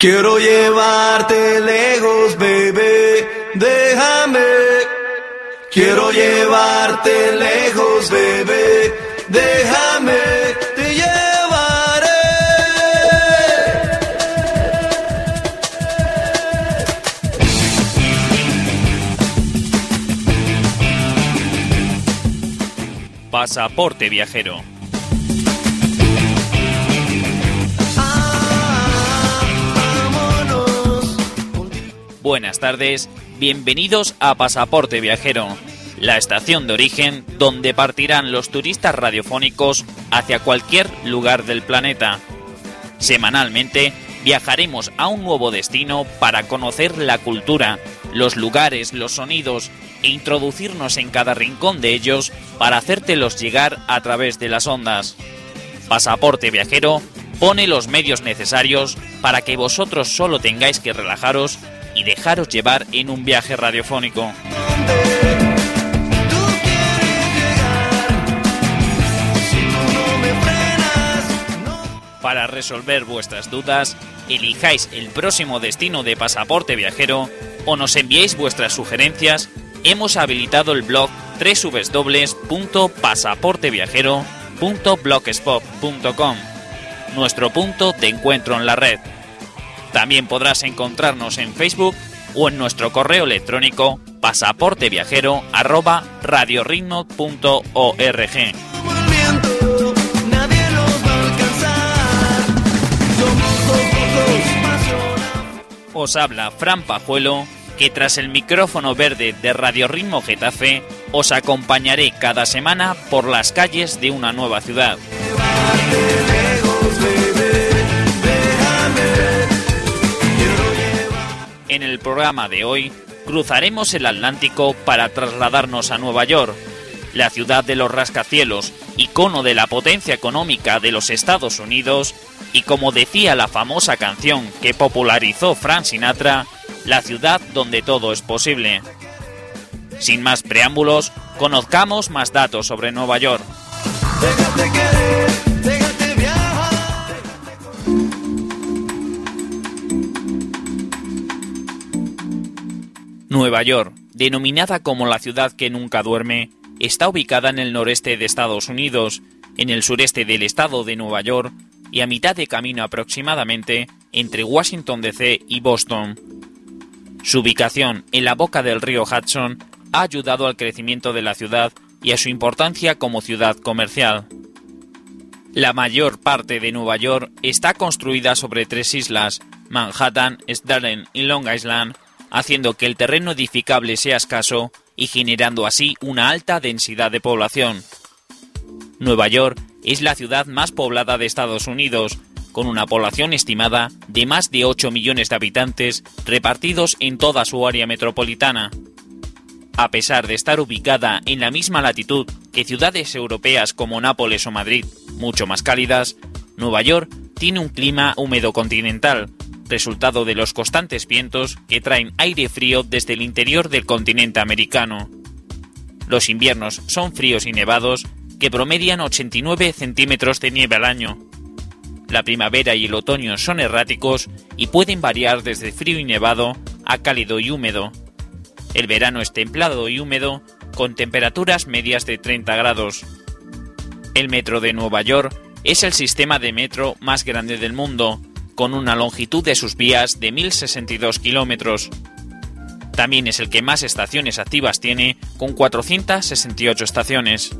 Quiero llevarte lejos, bebé, déjame. Quiero llevarte lejos, bebé, déjame, te llevaré. Pasaporte viajero. Buenas tardes, bienvenidos a Pasaporte Viajero, la estación de origen donde partirán los turistas radiofónicos hacia cualquier lugar del planeta. Semanalmente viajaremos a un nuevo destino para conocer la cultura, los lugares, los sonidos e introducirnos en cada rincón de ellos para hacértelos llegar a través de las ondas. Pasaporte Viajero pone los medios necesarios para que vosotros solo tengáis que relajaros y dejaros llevar en un viaje radiofónico. Para resolver vuestras dudas, elijáis el próximo destino de pasaporte viajero o nos enviéis vuestras sugerencias, hemos habilitado el blog www.pasaporteviajero.blogspot.com, nuestro punto de encuentro en la red. También podrás encontrarnos en Facebook o en nuestro correo electrónico pasionados. Os habla Fran Pajuelo, que tras el micrófono verde de Radio Ritmo Getafe, os acompañaré cada semana por las calles de una nueva ciudad. En el programa de hoy, cruzaremos el Atlántico para trasladarnos a Nueva York, la ciudad de los rascacielos, icono de la potencia económica de los Estados Unidos, y como decía la famosa canción que popularizó Frank Sinatra, la ciudad donde todo es posible. Sin más preámbulos, conozcamos más datos sobre Nueva York. Nueva York, denominada como la ciudad que nunca duerme, está ubicada en el noreste de Estados Unidos, en el sureste del estado de Nueva York y a mitad de camino aproximadamente entre Washington DC y Boston. Su ubicación en la boca del río Hudson ha ayudado al crecimiento de la ciudad y a su importancia como ciudad comercial. La mayor parte de Nueva York está construida sobre tres islas, Manhattan, Staten y Long Island, haciendo que el terreno edificable sea escaso y generando así una alta densidad de población. Nueva York es la ciudad más poblada de Estados Unidos, con una población estimada de más de 8 millones de habitantes repartidos en toda su área metropolitana. A pesar de estar ubicada en la misma latitud que ciudades europeas como Nápoles o Madrid, mucho más cálidas, Nueva York tiene un clima húmedo continental, resultado de los constantes vientos que traen aire frío desde el interior del continente americano. Los inviernos son fríos y nevados que promedian 89 centímetros de nieve al año. La primavera y el otoño son erráticos y pueden variar desde frío y nevado a cálido y húmedo. El verano es templado y húmedo, con temperaturas medias de 30 grados. El metro de Nueva York es el sistema de metro más grande del mundo, con una longitud de sus vías de 1.062 kilómetros. También es el que más estaciones activas tiene, con 468 estaciones.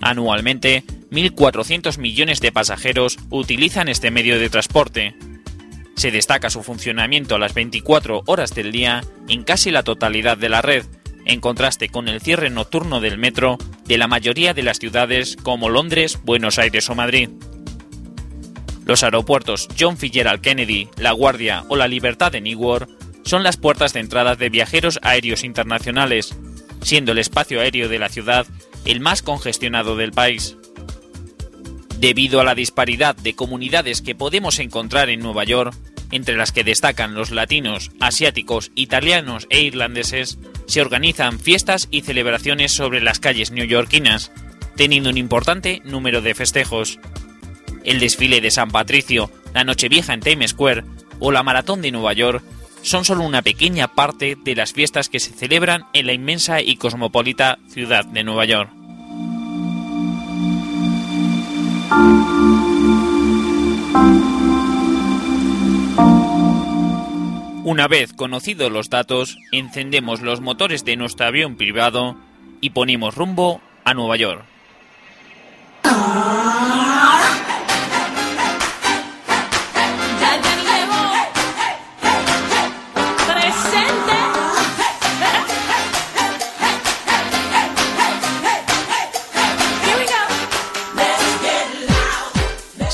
Anualmente, 1.400 millones de pasajeros utilizan este medio de transporte. Se destaca su funcionamiento a las 24 horas del día en casi la totalidad de la red, en contraste con el cierre nocturno del metro de la mayoría de las ciudades como Londres, Buenos Aires o Madrid. Los aeropuertos John Fitzgerald Kennedy, La Guardia o La Libertad de Newark son las puertas de entrada de viajeros aéreos internacionales, siendo el espacio aéreo de la ciudad el más congestionado del país. Debido a la disparidad de comunidades que podemos encontrar en Nueva York, entre las que destacan los latinos, asiáticos, italianos e irlandeses, se organizan fiestas y celebraciones sobre las calles neoyorquinas, teniendo un importante número de festejos. El desfile de San Patricio, la Nochevieja en Times Square o la Maratón de Nueva York son solo una pequeña parte de las fiestas que se celebran en la inmensa y cosmopolita ciudad de Nueva York. Una vez conocidos los datos, encendemos los motores de nuestro avión privado y ponemos rumbo a Nueva York.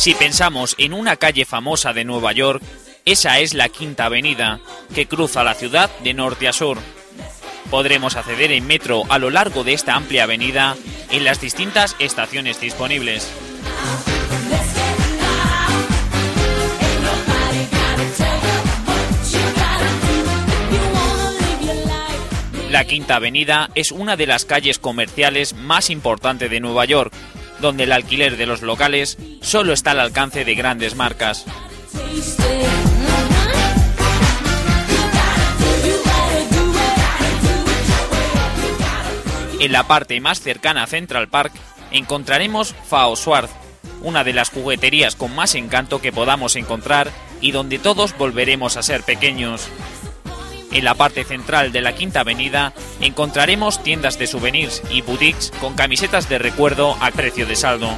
Si pensamos en una calle famosa de Nueva York, esa es la Quinta Avenida, que cruza la ciudad de norte a sur. Podremos acceder en metro a lo largo de esta amplia avenida en las distintas estaciones disponibles. La Quinta Avenida es una de las calles comerciales más importantes de Nueva York, donde el alquiler de los locales solo está al alcance de grandes marcas. En la parte más cercana a Central Park encontraremos Fao Schwarz, una de las jugueterías con más encanto que podamos encontrar y donde todos volveremos a ser pequeños. En la parte central de la Quinta Avenida encontraremos tiendas de souvenirs y boutiques con camisetas de recuerdo a precio de saldo.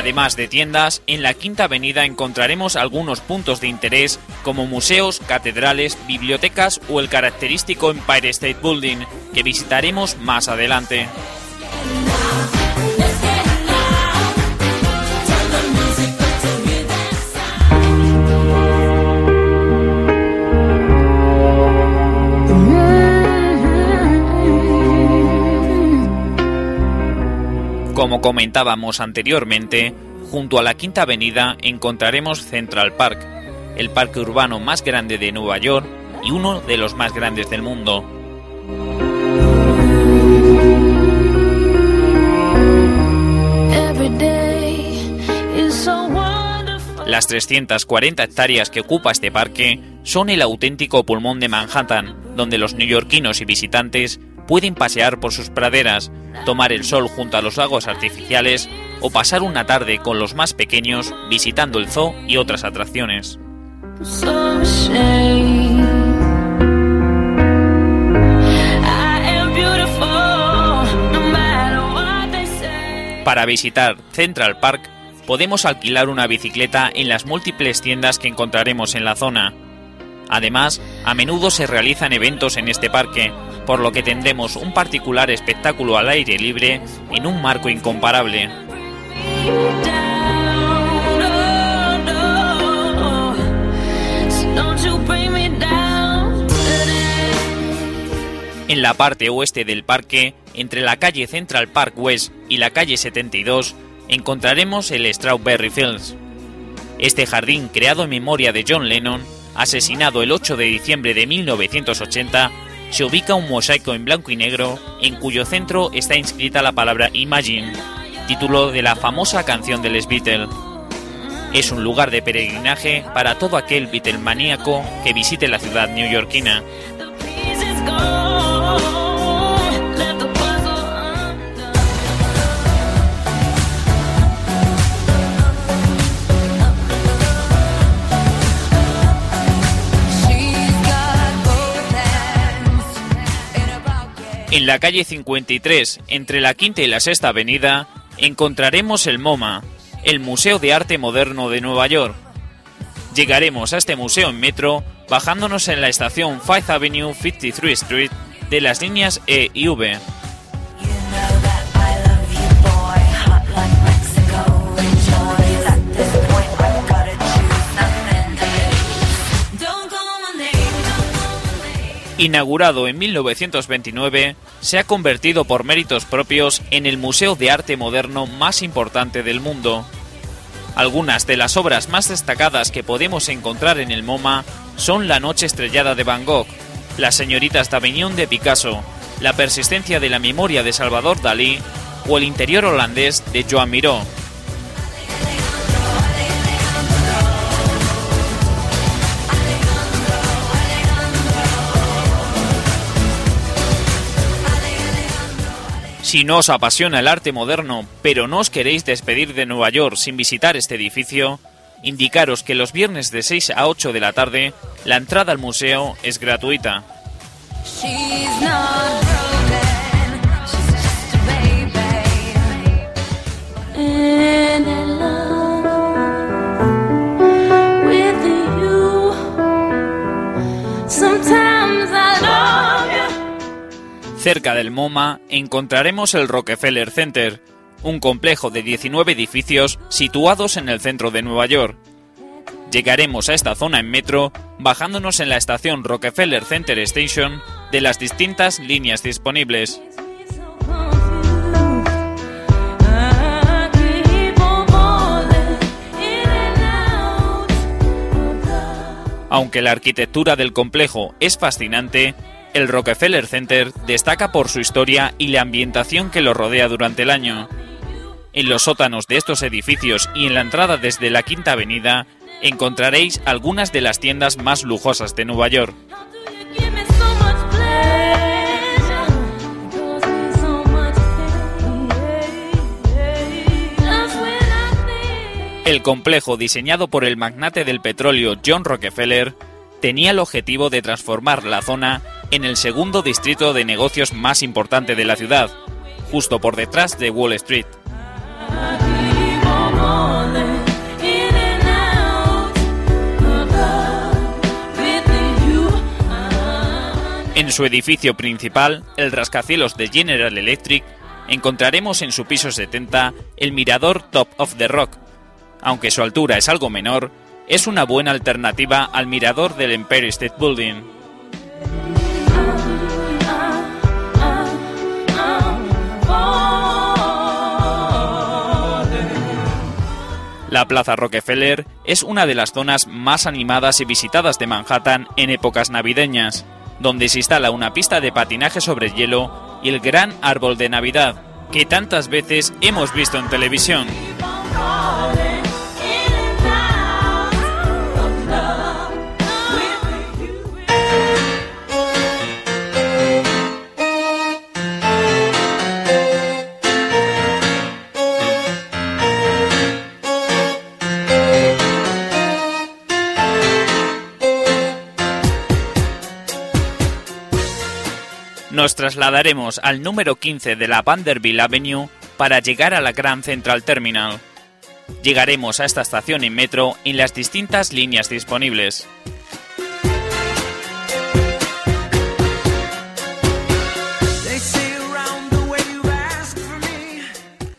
Además de tiendas, en la Quinta Avenida encontraremos algunos puntos de interés como museos, catedrales, bibliotecas o el característico Empire State Building, que visitaremos más adelante. Como comentábamos anteriormente, junto a la Quinta Avenida encontraremos Central Park, el parque urbano más grande de Nueva York y uno de los más grandes del mundo. Las 340 hectáreas que ocupa este parque son el auténtico pulmón de Manhattan, donde los neoyorquinos y visitantes pueden pasear por sus praderas, tomar el sol junto a los lagos artificiales o pasar una tarde con los más pequeños visitando el zoo y otras atracciones. Para visitar Central Park podemos alquilar una bicicleta en las múltiples tiendas que encontraremos en la zona. Además, a menudo se realizan eventos en este parque, por lo que tendremos un particular espectáculo al aire libre en un marco incomparable. En la parte oeste del parque, entre la calle Central Park West y la calle 72, encontraremos el Strawberry Fields. Este jardín, creado en memoria de John Lennon, asesinado el 8 de diciembre de 1980, se ubica un mosaico en blanco y negro en cuyo centro está inscrita la palabra Imagine, título de la famosa canción de Les Beatles. Es un lugar de peregrinaje para todo aquel Beatlemaníaco que visite la ciudad neoyorquina. En la calle 53, entre la quinta y la sexta avenida, encontraremos el MoMA, el Museo de Arte Moderno de Nueva York. Llegaremos a este museo en metro bajándonos en la estación 5th Avenue 53 Street de las líneas E y V. Inaugurado en 1929, se ha convertido por méritos propios en el museo de arte moderno más importante del mundo. Algunas de las obras más destacadas que podemos encontrar en el MoMA son La Noche Estrellada de Van Gogh, Las Señoritas d'Avignon de Picasso, la persistencia de la memoria de Salvador Dalí o el interior holandés de Joan Miró. Si no os apasiona el arte moderno, pero no os queréis despedir de Nueva York sin visitar este edificio, indicaros que los viernes de 6 a 8 de la tarde la entrada al museo es gratuita. Cerca del MoMA encontraremos el Rockefeller Center, un complejo de 19 edificios situados en el centro de Nueva York. Llegaremos a esta zona en metro bajándonos en la estación Rockefeller Center Station de las distintas líneas disponibles. Aunque la arquitectura del complejo es fascinante, el Rockefeller Center destaca por su historia y la ambientación que lo rodea durante el año. En los sótanos de estos edificios y en la entrada desde la Quinta Avenida encontraréis algunas de las tiendas más lujosas de Nueva York. El complejo diseñado por el magnate del petróleo John Rockefeller tenía el objetivo de transformar la zona en el segundo distrito de negocios más importante de la ciudad, justo por detrás de Wall Street. En su edificio principal, el rascacielos de General Electric, encontraremos en su piso 70 el mirador Top of the Rock. Aunque su altura es algo menor, es una buena alternativa al mirador del Empire State Building. La Plaza Rockefeller es una de las zonas más animadas y visitadas de Manhattan en épocas navideñas, donde se instala una pista de patinaje sobre hielo y el gran árbol de Navidad, que tantas veces hemos visto en televisión. Nos trasladaremos al número 15 de la Vanderbilt Avenue para llegar a la Grand Central Terminal. Llegaremos a esta estación en metro en las distintas líneas disponibles.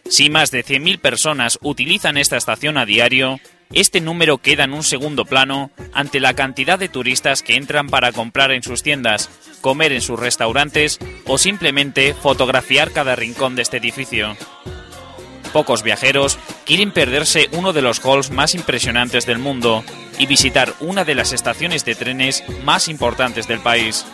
Si más de 100.000 personas utilizan esta estación a diario, este número queda en un segundo plano ante la cantidad de turistas que entran para comprar en sus tiendas, comer en sus restaurantes o simplemente fotografiar cada rincón de este edificio. Pocos viajeros quieren perderse uno de los halls más impresionantes del mundo y visitar una de las estaciones de trenes más importantes del país.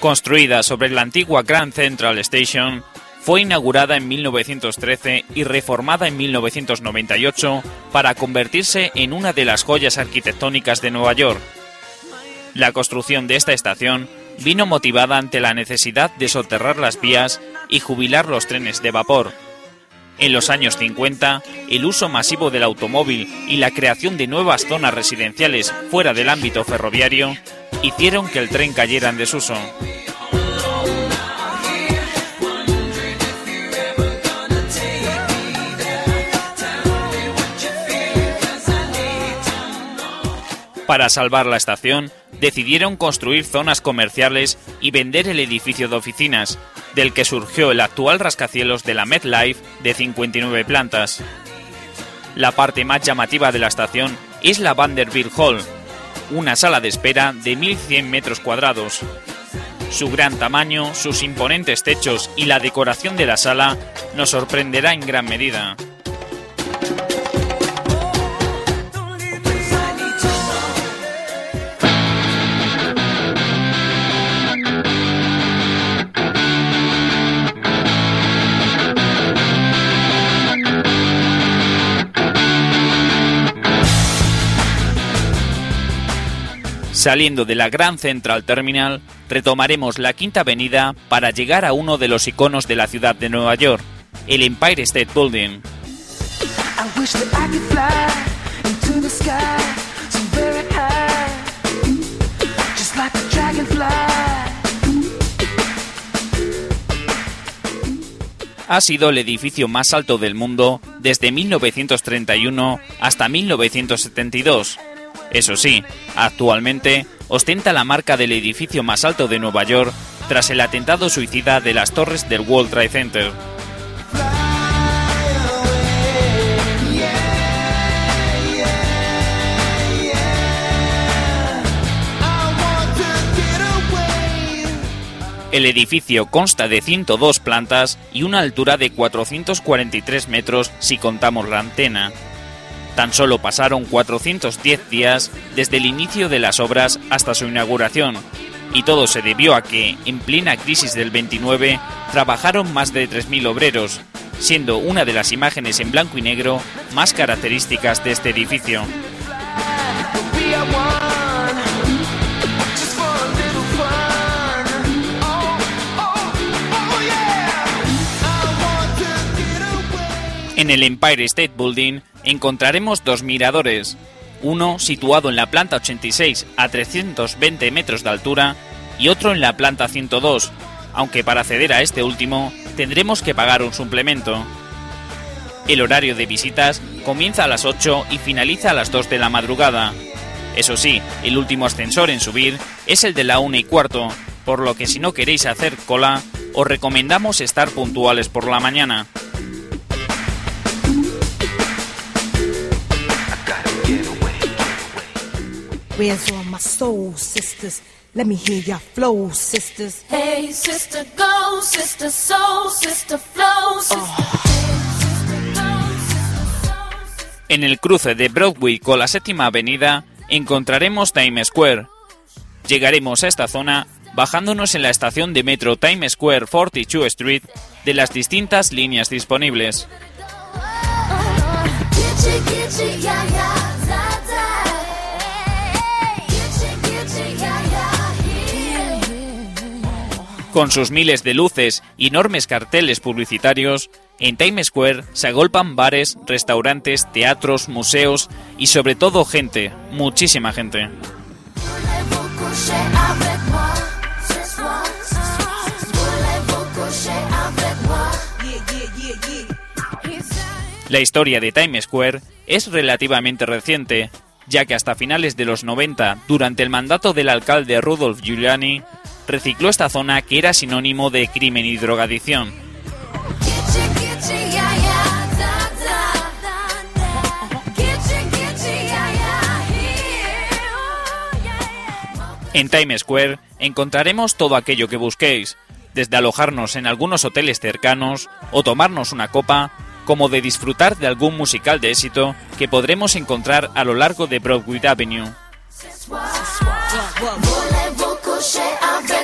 Construida sobre la antigua Grand Central Station, fue inaugurada en 1913 y reformada en 1998 para convertirse en una de las joyas arquitectónicas de Nueva York. La construcción de esta estación vino motivada ante la necesidad de soterrar las vías y jubilar los trenes de vapor. En los años 50, el uso masivo del automóvil y la creación de nuevas zonas residenciales fuera del ámbito ferroviario hicieron que el tren cayera en desuso. Para salvar la estación, decidieron construir zonas comerciales y vender el edificio de oficinas, del que surgió el actual rascacielos de la MetLife de 59 plantas. La parte más llamativa de la estación es la Vanderbilt Hall, una sala de espera de 1.100 metros cuadrados. Su gran tamaño, sus imponentes techos y la decoración de la sala nos sorprenderá en gran medida. Saliendo de la Grand Central Terminal, retomaremos la Quinta Avenida para llegar a uno de los iconos de la ciudad de Nueva York, el Empire State Building. Ha sido el edificio más alto del mundo desde 1931 hasta 1972. Eso sí, actualmente ostenta la marca del edificio más alto de Nueva York tras el atentado suicida de las torres del World Trade Center. El edificio consta de 102 plantas y una altura de 443 metros si contamos la antena. Tan solo pasaron 410 días desde el inicio de las obras hasta su inauguración, y todo se debió a que, en plena crisis del 29, trabajaron más de 3.000 obreros, siendo una de las imágenes en blanco y negro más características de este edificio. En el Empire State Building encontraremos dos miradores, uno situado en la planta 86 a 320 metros de altura y otro en la planta 102, aunque para acceder a este último tendremos que pagar un suplemento. El horario de visitas comienza a las 8 y finaliza a las 2 de la madrugada. Eso sí, el último ascensor en subir es el de la 1 y cuarto, por lo que si no queréis hacer cola, os recomendamos estar puntuales por la mañana. Where's all my soul sisters? Let me hear your flow, sisters. Hey, sister, go, sister, soul, sister, flow, sister. En el cruce de Broadway con la séptima avenida encontraremos Times Square. Llegaremos a esta zona bajándonos en la estación de metro Times Square 42 Street de las distintas líneas disponibles. Con sus miles de luces y enormes carteles publicitarios, en Times Square se agolpan bares, restaurantes, teatros, museos y sobre todo gente, muchísima gente. La historia de Times Square es relativamente reciente, ya que hasta finales de los 90, durante el mandato del alcalde Rudolf Giuliani, recicló esta zona que era sinónimo de crimen y drogadicción. En Times Square encontraremos todo aquello que busquéis, desde alojarnos en algunos hoteles cercanos o tomarnos una copa, como de disfrutar de algún musical de éxito que podremos encontrar a lo largo de Broadway Avenue.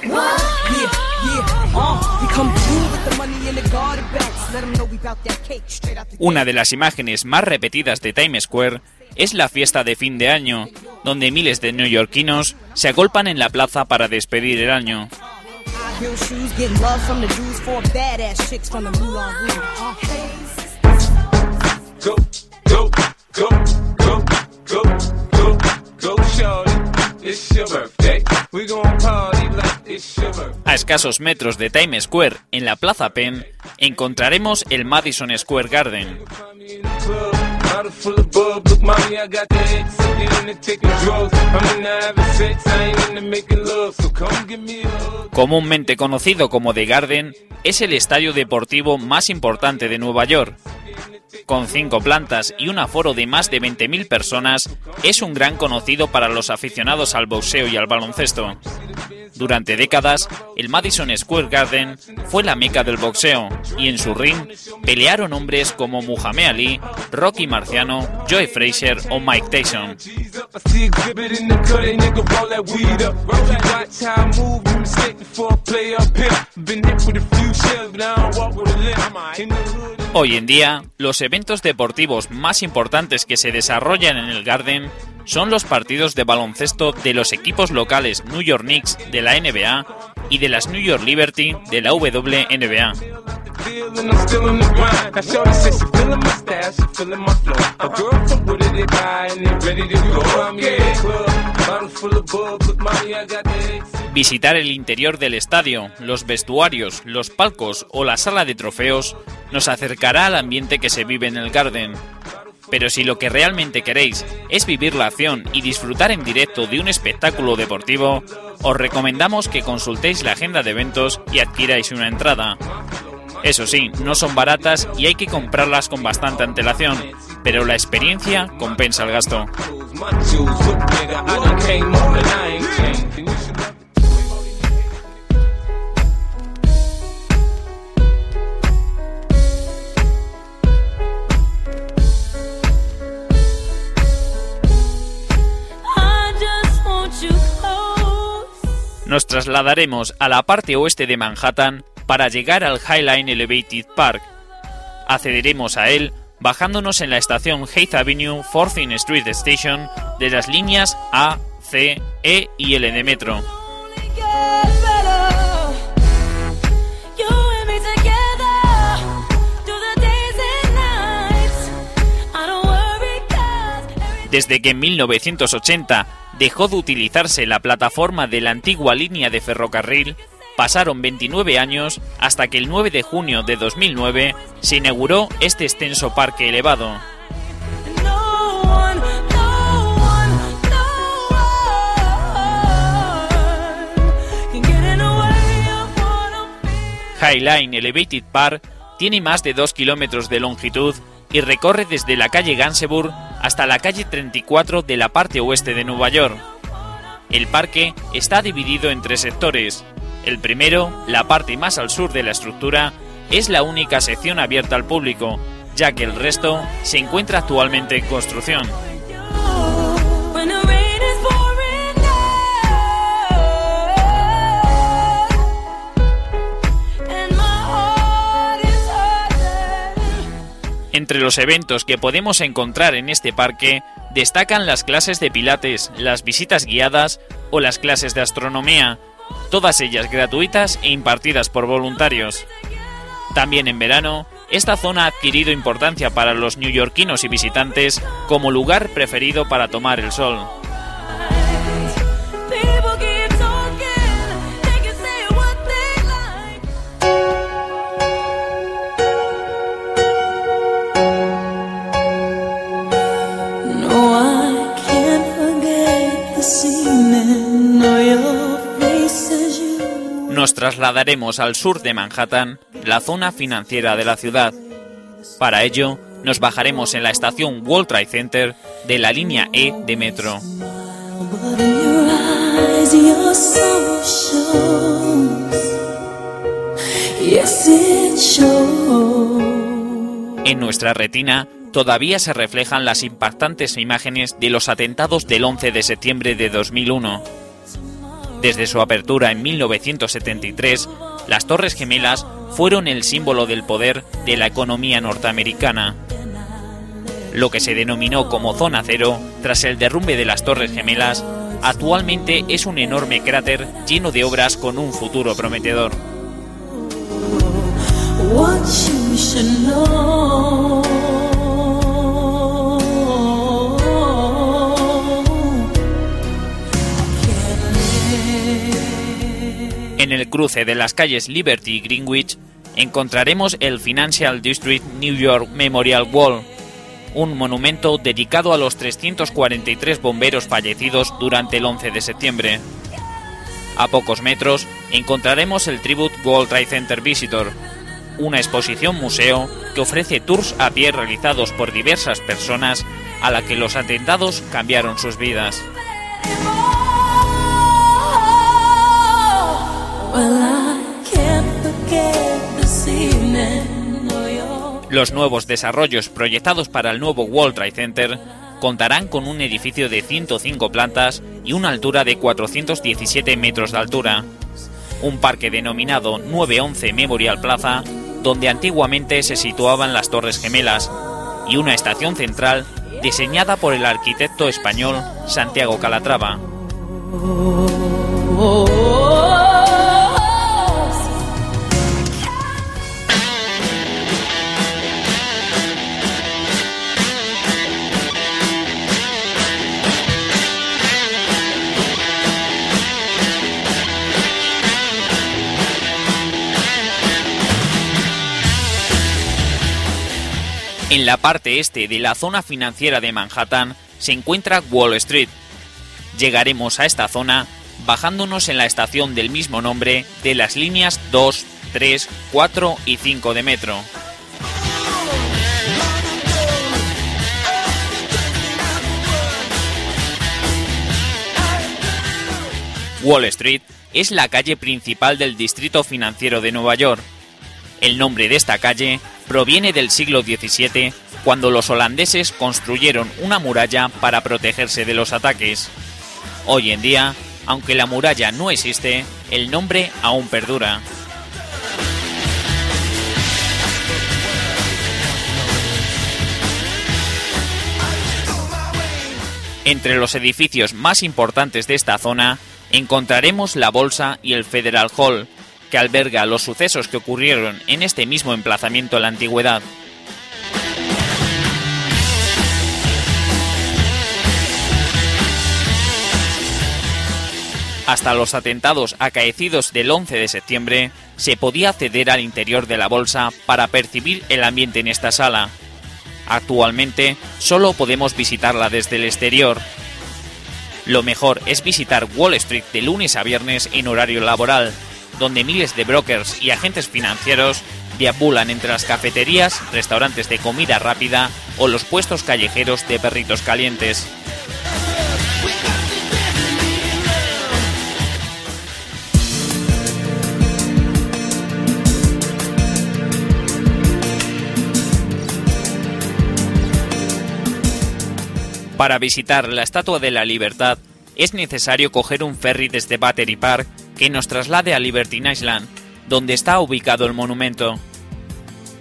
Uh, 'em Una de las imágenes más repetidas de Times Square es la fiesta de fin de año, donde miles de neoyorquinos se agolpan en la plaza para despedir el año. Uh, A escasos metros de Times Square, en la Plaza Penn, encontraremos el Madison Square Garden. Comúnmente conocido como The Garden, es el estadio deportivo más importante de Nueva York. Con cinco plantas y un aforo de más de 20.000 personas, es un gran conocido para los aficionados al boxeo y al baloncesto. Durante décadas, el Madison Square Garden fue la meca del boxeo, y en su ring pelearon hombres como Muhammad Ali, Rocky Marciano, Joe Frazier o Mike Tyson. Hoy en día, los eventos deportivos más importantes que se desarrollan en el Garden son los partidos de baloncesto de los equipos locales New York Knicks de la NBA y de las New York Liberty de la WNBA. Visitar el interior del estadio, los vestuarios, los palcos o la sala de trofeos nos acercará al ambiente que se vive en el Garden. Pero si lo que realmente queréis es vivir la acción y disfrutar en directo de un espectáculo deportivo, os recomendamos que consultéis la agenda de eventos y adquiráis una entrada. Eso sí, no son baratas y hay que comprarlas con bastante antelación, pero la experiencia compensa el gasto. Nos trasladaremos a la parte oeste de Manhattan para llegar al Highline Elevated Park. Accederemos a él bajándonos en la estación Heath Avenue 14th Street Station de las líneas A, C, E y L de metro. Desde que en 1980 dejó de utilizarse la plataforma de la antigua línea de ferrocarril, pasaron 29 años hasta que el 9 de junio de 2009 se inauguró este extenso parque elevado. Highline Elevated Park tiene más de 2 kilómetros de longitud y recorre desde la calle Ganseburg hasta la calle 34 de la parte oeste de Nueva York. El parque está dividido en tres sectores. El primero, la parte más al sur de la estructura, es la única sección abierta al público, ya que el resto se encuentra actualmente en construcción. Entre los eventos que podemos encontrar en este parque destacan las clases de pilates, las visitas guiadas o las clases de astronomía, todas ellas gratuitas e impartidas por voluntarios. También en verano, esta zona ha adquirido importancia para los neoyorquinos y visitantes como lugar preferido para tomar el sol. Nos trasladaremos al sur de Manhattan, la zona financiera de la ciudad. Para ello, nos bajaremos en la estación World Trade Center de la línea E de metro. En nuestra retina todavía se reflejan las impactantes imágenes de los atentados del 11 de septiembre de 2001. Desde su apertura en 1973, las Torres Gemelas fueron el símbolo del poder de la economía norteamericana. Lo que se denominó como Zona Cero tras el derrumbe de las Torres Gemelas, actualmente es un enorme cráter lleno de obras con un futuro prometedor. En el cruce de las calles Liberty y Greenwich encontraremos el Financial District New York Memorial Wall, un monumento dedicado a los 343 bomberos fallecidos durante el 11 de septiembre. A pocos metros encontraremos el Tribute World Trade Center Visitor, una exposición museo que ofrece tours a pie realizados por diversas personas a la que los atentados cambiaron sus vidas. Los nuevos desarrollos proyectados para el nuevo World Trade Center contarán con un edificio de 105 plantas y una altura de 417 metros de altura. Un parque denominado 911 Memorial Plaza, donde antiguamente se situaban las Torres Gemelas, y una estación central diseñada por el arquitecto español Santiago Calatrava. En la parte este de la zona financiera de Manhattan se encuentra Wall Street. Llegaremos a esta zona bajándonos en la estación del mismo nombre de las líneas 2, 3, 4 y 5 de metro. Wall Street es la calle principal del distrito financiero de Nueva York. El nombre de esta calle proviene del siglo XVII, cuando los holandeses construyeron una muralla para protegerse de los ataques. Hoy en día, aunque la muralla no existe, el nombre aún perdura. Entre los edificios más importantes de esta zona encontraremos la Bolsa y el Federal Hall, que alberga los sucesos que ocurrieron en este mismo emplazamiento en la antigüedad. Hasta los atentados acaecidos del 11 de septiembre, se podía acceder al interior de la bolsa para percibir el ambiente en esta sala. Actualmente solo podemos visitarla desde el exterior. Lo mejor es visitar Wall Street de lunes a viernes en horario laboral, donde miles de brokers y agentes financieros deambulan entre las cafeterías, restaurantes de comida rápida o los puestos callejeros de perritos calientes. Para visitar la Estatua de la Libertad es necesario coger un ferry desde Battery Park que nos traslade a Liberty Island, donde está ubicado el monumento.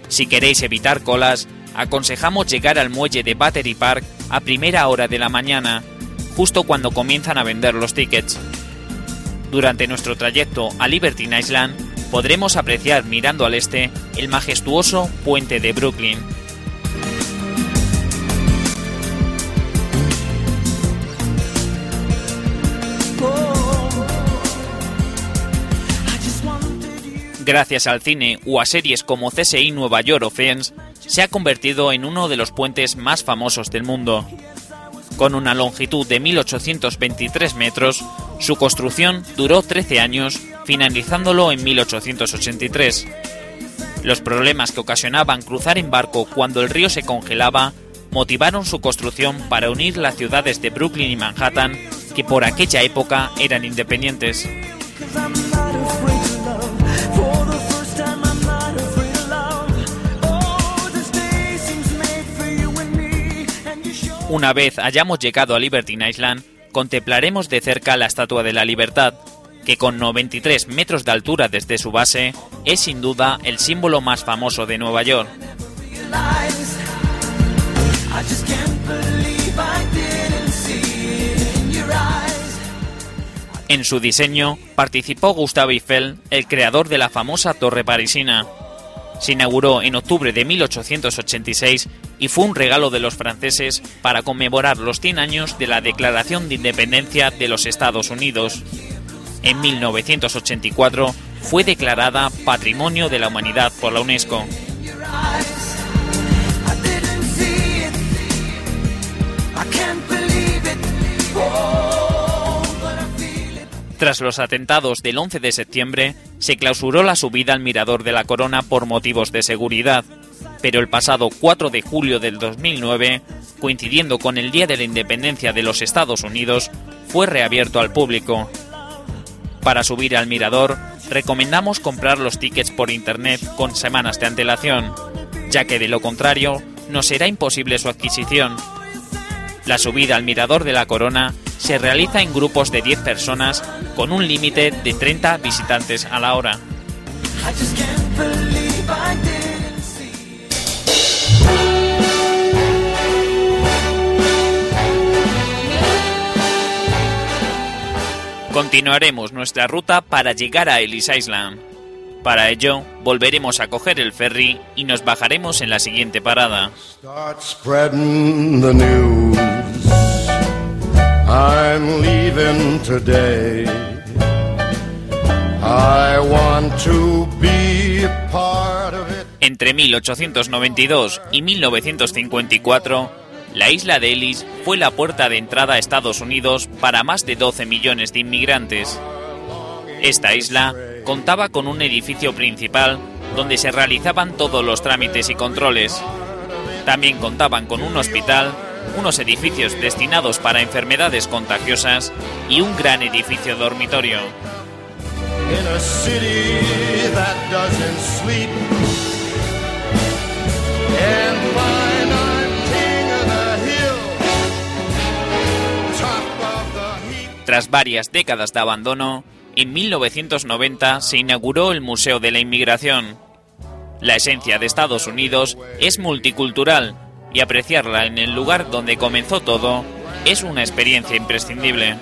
Si queréis evitar colas, aconsejamos llegar al muelle de Battery Park a primera hora de la mañana, justo cuando comienzan a vender los tickets. Durante nuestro trayecto a Liberty Island podremos apreciar mirando al este el majestuoso puente de Brooklyn. Gracias al cine o a series como CSI Nueva York o Friends, se ha convertido en uno de los puentes más famosos del mundo. Con una longitud de 1823 metros, su construcción duró 13 años, finalizándolo en 1883. Los problemas que ocasionaban cruzar en barco cuando el río se congelaba motivaron su construcción para unir las ciudades de Brooklyn y Manhattan, que por aquella época eran independientes. Una vez hayamos llegado a Liberty Island, contemplaremos de cerca la Estatua de la Libertad, que con 93 metros de altura desde su base es sin duda el símbolo más famoso de Nueva York. En su diseño participó Gustave Eiffel, el creador de la famosa Torre Parisina. Se inauguró en octubre de 1886 y fue un regalo de los franceses para conmemorar los 100 años de la Declaración de Independencia de los Estados Unidos. En 1984 fue declarada Patrimonio de la Humanidad por la UNESCO. Tras los atentados del 11 de septiembre, se clausuró la subida al Mirador de la Corona por motivos de seguridad, pero el pasado 4 de julio del 2009, coincidiendo con el Día de la Independencia de los Estados Unidos, fue reabierto al público. Para subir al Mirador, recomendamos comprar los tickets por internet con semanas de antelación, ya que de lo contrario, nos será imposible su adquisición. La subida al Mirador de la Corona se realiza en grupos de 10 personas con un límite de 30 visitantes a la hora. Continuaremos nuestra ruta para llegar a Ellis Island. Para ello, volveremos a coger el ferry y nos bajaremos en la siguiente parada. Start spreading the news. I'm leaving today. I want to be a part of it. Entre 1892 y 1954, la isla de Ellis fue la puerta de entrada a Estados Unidos para más de 12 millones de inmigrantes. Esta isla contaba con un edificio principal donde se realizaban todos los trámites y controles. También contaban con un hospital, unos edificios destinados para enfermedades contagiosas y un gran edificio dormitorio. Tras varias décadas de abandono, en 1990 se inauguró el Museo de la Inmigración. La esencia de Estados Unidos es multicultural y apreciarla en el lugar donde comenzó todo es una experiencia imprescindible.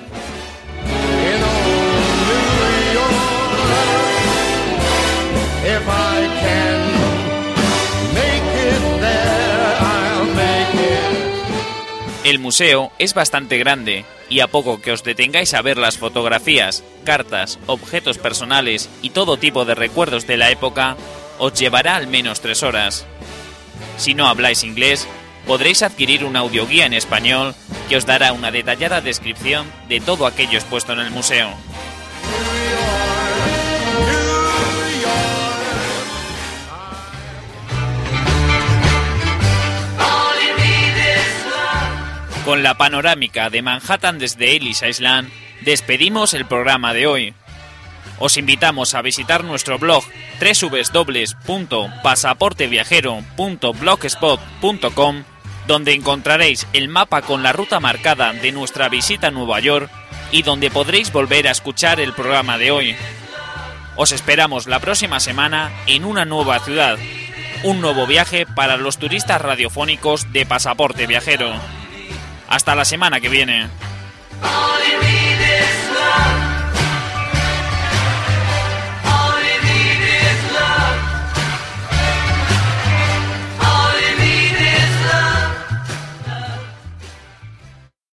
El museo es bastante grande y a poco que os detengáis a ver las fotografías, cartas, objetos personales y todo tipo de recuerdos de la época, os llevará al menos tres horas. Si no habláis inglés, podréis adquirir una audioguía en español que os dará una detallada descripción de todo aquello expuesto en el museo. Con la panorámica de Manhattan desde Ellis Island, despedimos el programa de hoy. Os invitamos a visitar nuestro blog www.pasaporteviajero.blogspot.com donde encontraréis el mapa con la ruta marcada de nuestra visita a Nueva York y donde podréis volver a escuchar el programa de hoy. Os esperamos la próxima semana en una nueva ciudad, un nuevo viaje para los turistas radiofónicos de Pasaporte Viajero. Hasta la semana que viene.